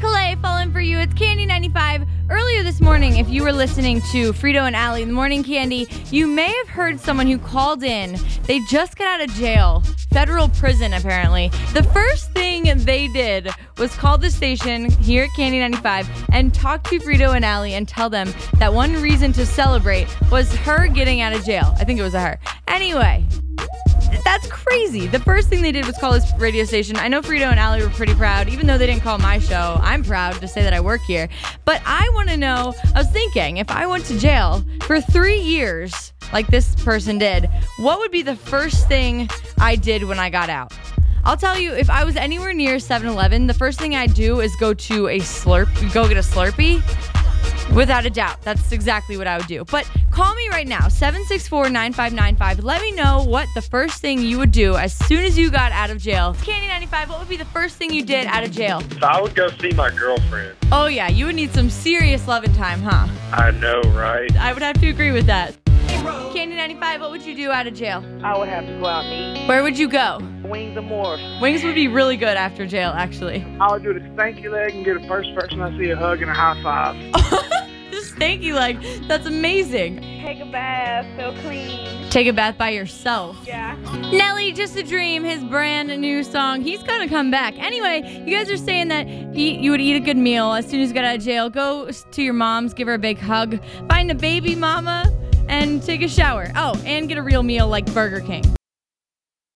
Calais falling for you. It's Candy 95. Earlier this morning, if you were listening to Frito and Allie in the Morning Candy, you may have heard someone who called in. They just got out of jail, federal prison apparently. The first thing they did was call the station here at Candy 95 and talk to Frito and Allie and tell them that one reason to celebrate was her getting out of jail. I think it was her. Anyway, that's crazy. The first thing they did was call this radio station. I know Frito and Allie were pretty proud, even though they didn't call my show. I'm proud to say that I work here. But I want to know I was thinking, if I went to jail for three years, like this person did, what would be the first thing I did when I got out? I'll tell you, if I was anywhere near 7 Eleven, the first thing I'd do is go to a slurp, go get a Slurpee. Without a doubt. That's exactly what I would do. But call me right now, 764 9595. Let me know what the first thing you would do as soon as you got out of jail. Candy 95, what would be the first thing you did out of jail? So I would go see my girlfriend. Oh, yeah, you would need some serious loving time, huh? I know, right? I would have to agree with that. Candy 95, what would you do out of jail? I would have to go out and eat Where would you go? wings and more. Wings would be really good after jail, actually. I would do the stanky leg and get the first person I see a hug and a high five. This you, like that's amazing. Take a bath, feel clean. Take a bath by yourself. Yeah. Nelly, Just a Dream, his brand new song. He's gonna come back. Anyway, you guys are saying that eat, you would eat a good meal as soon as you got out of jail. Go to your mom's, give her a big hug, find a baby mama, and take a shower. Oh, and get a real meal like Burger King.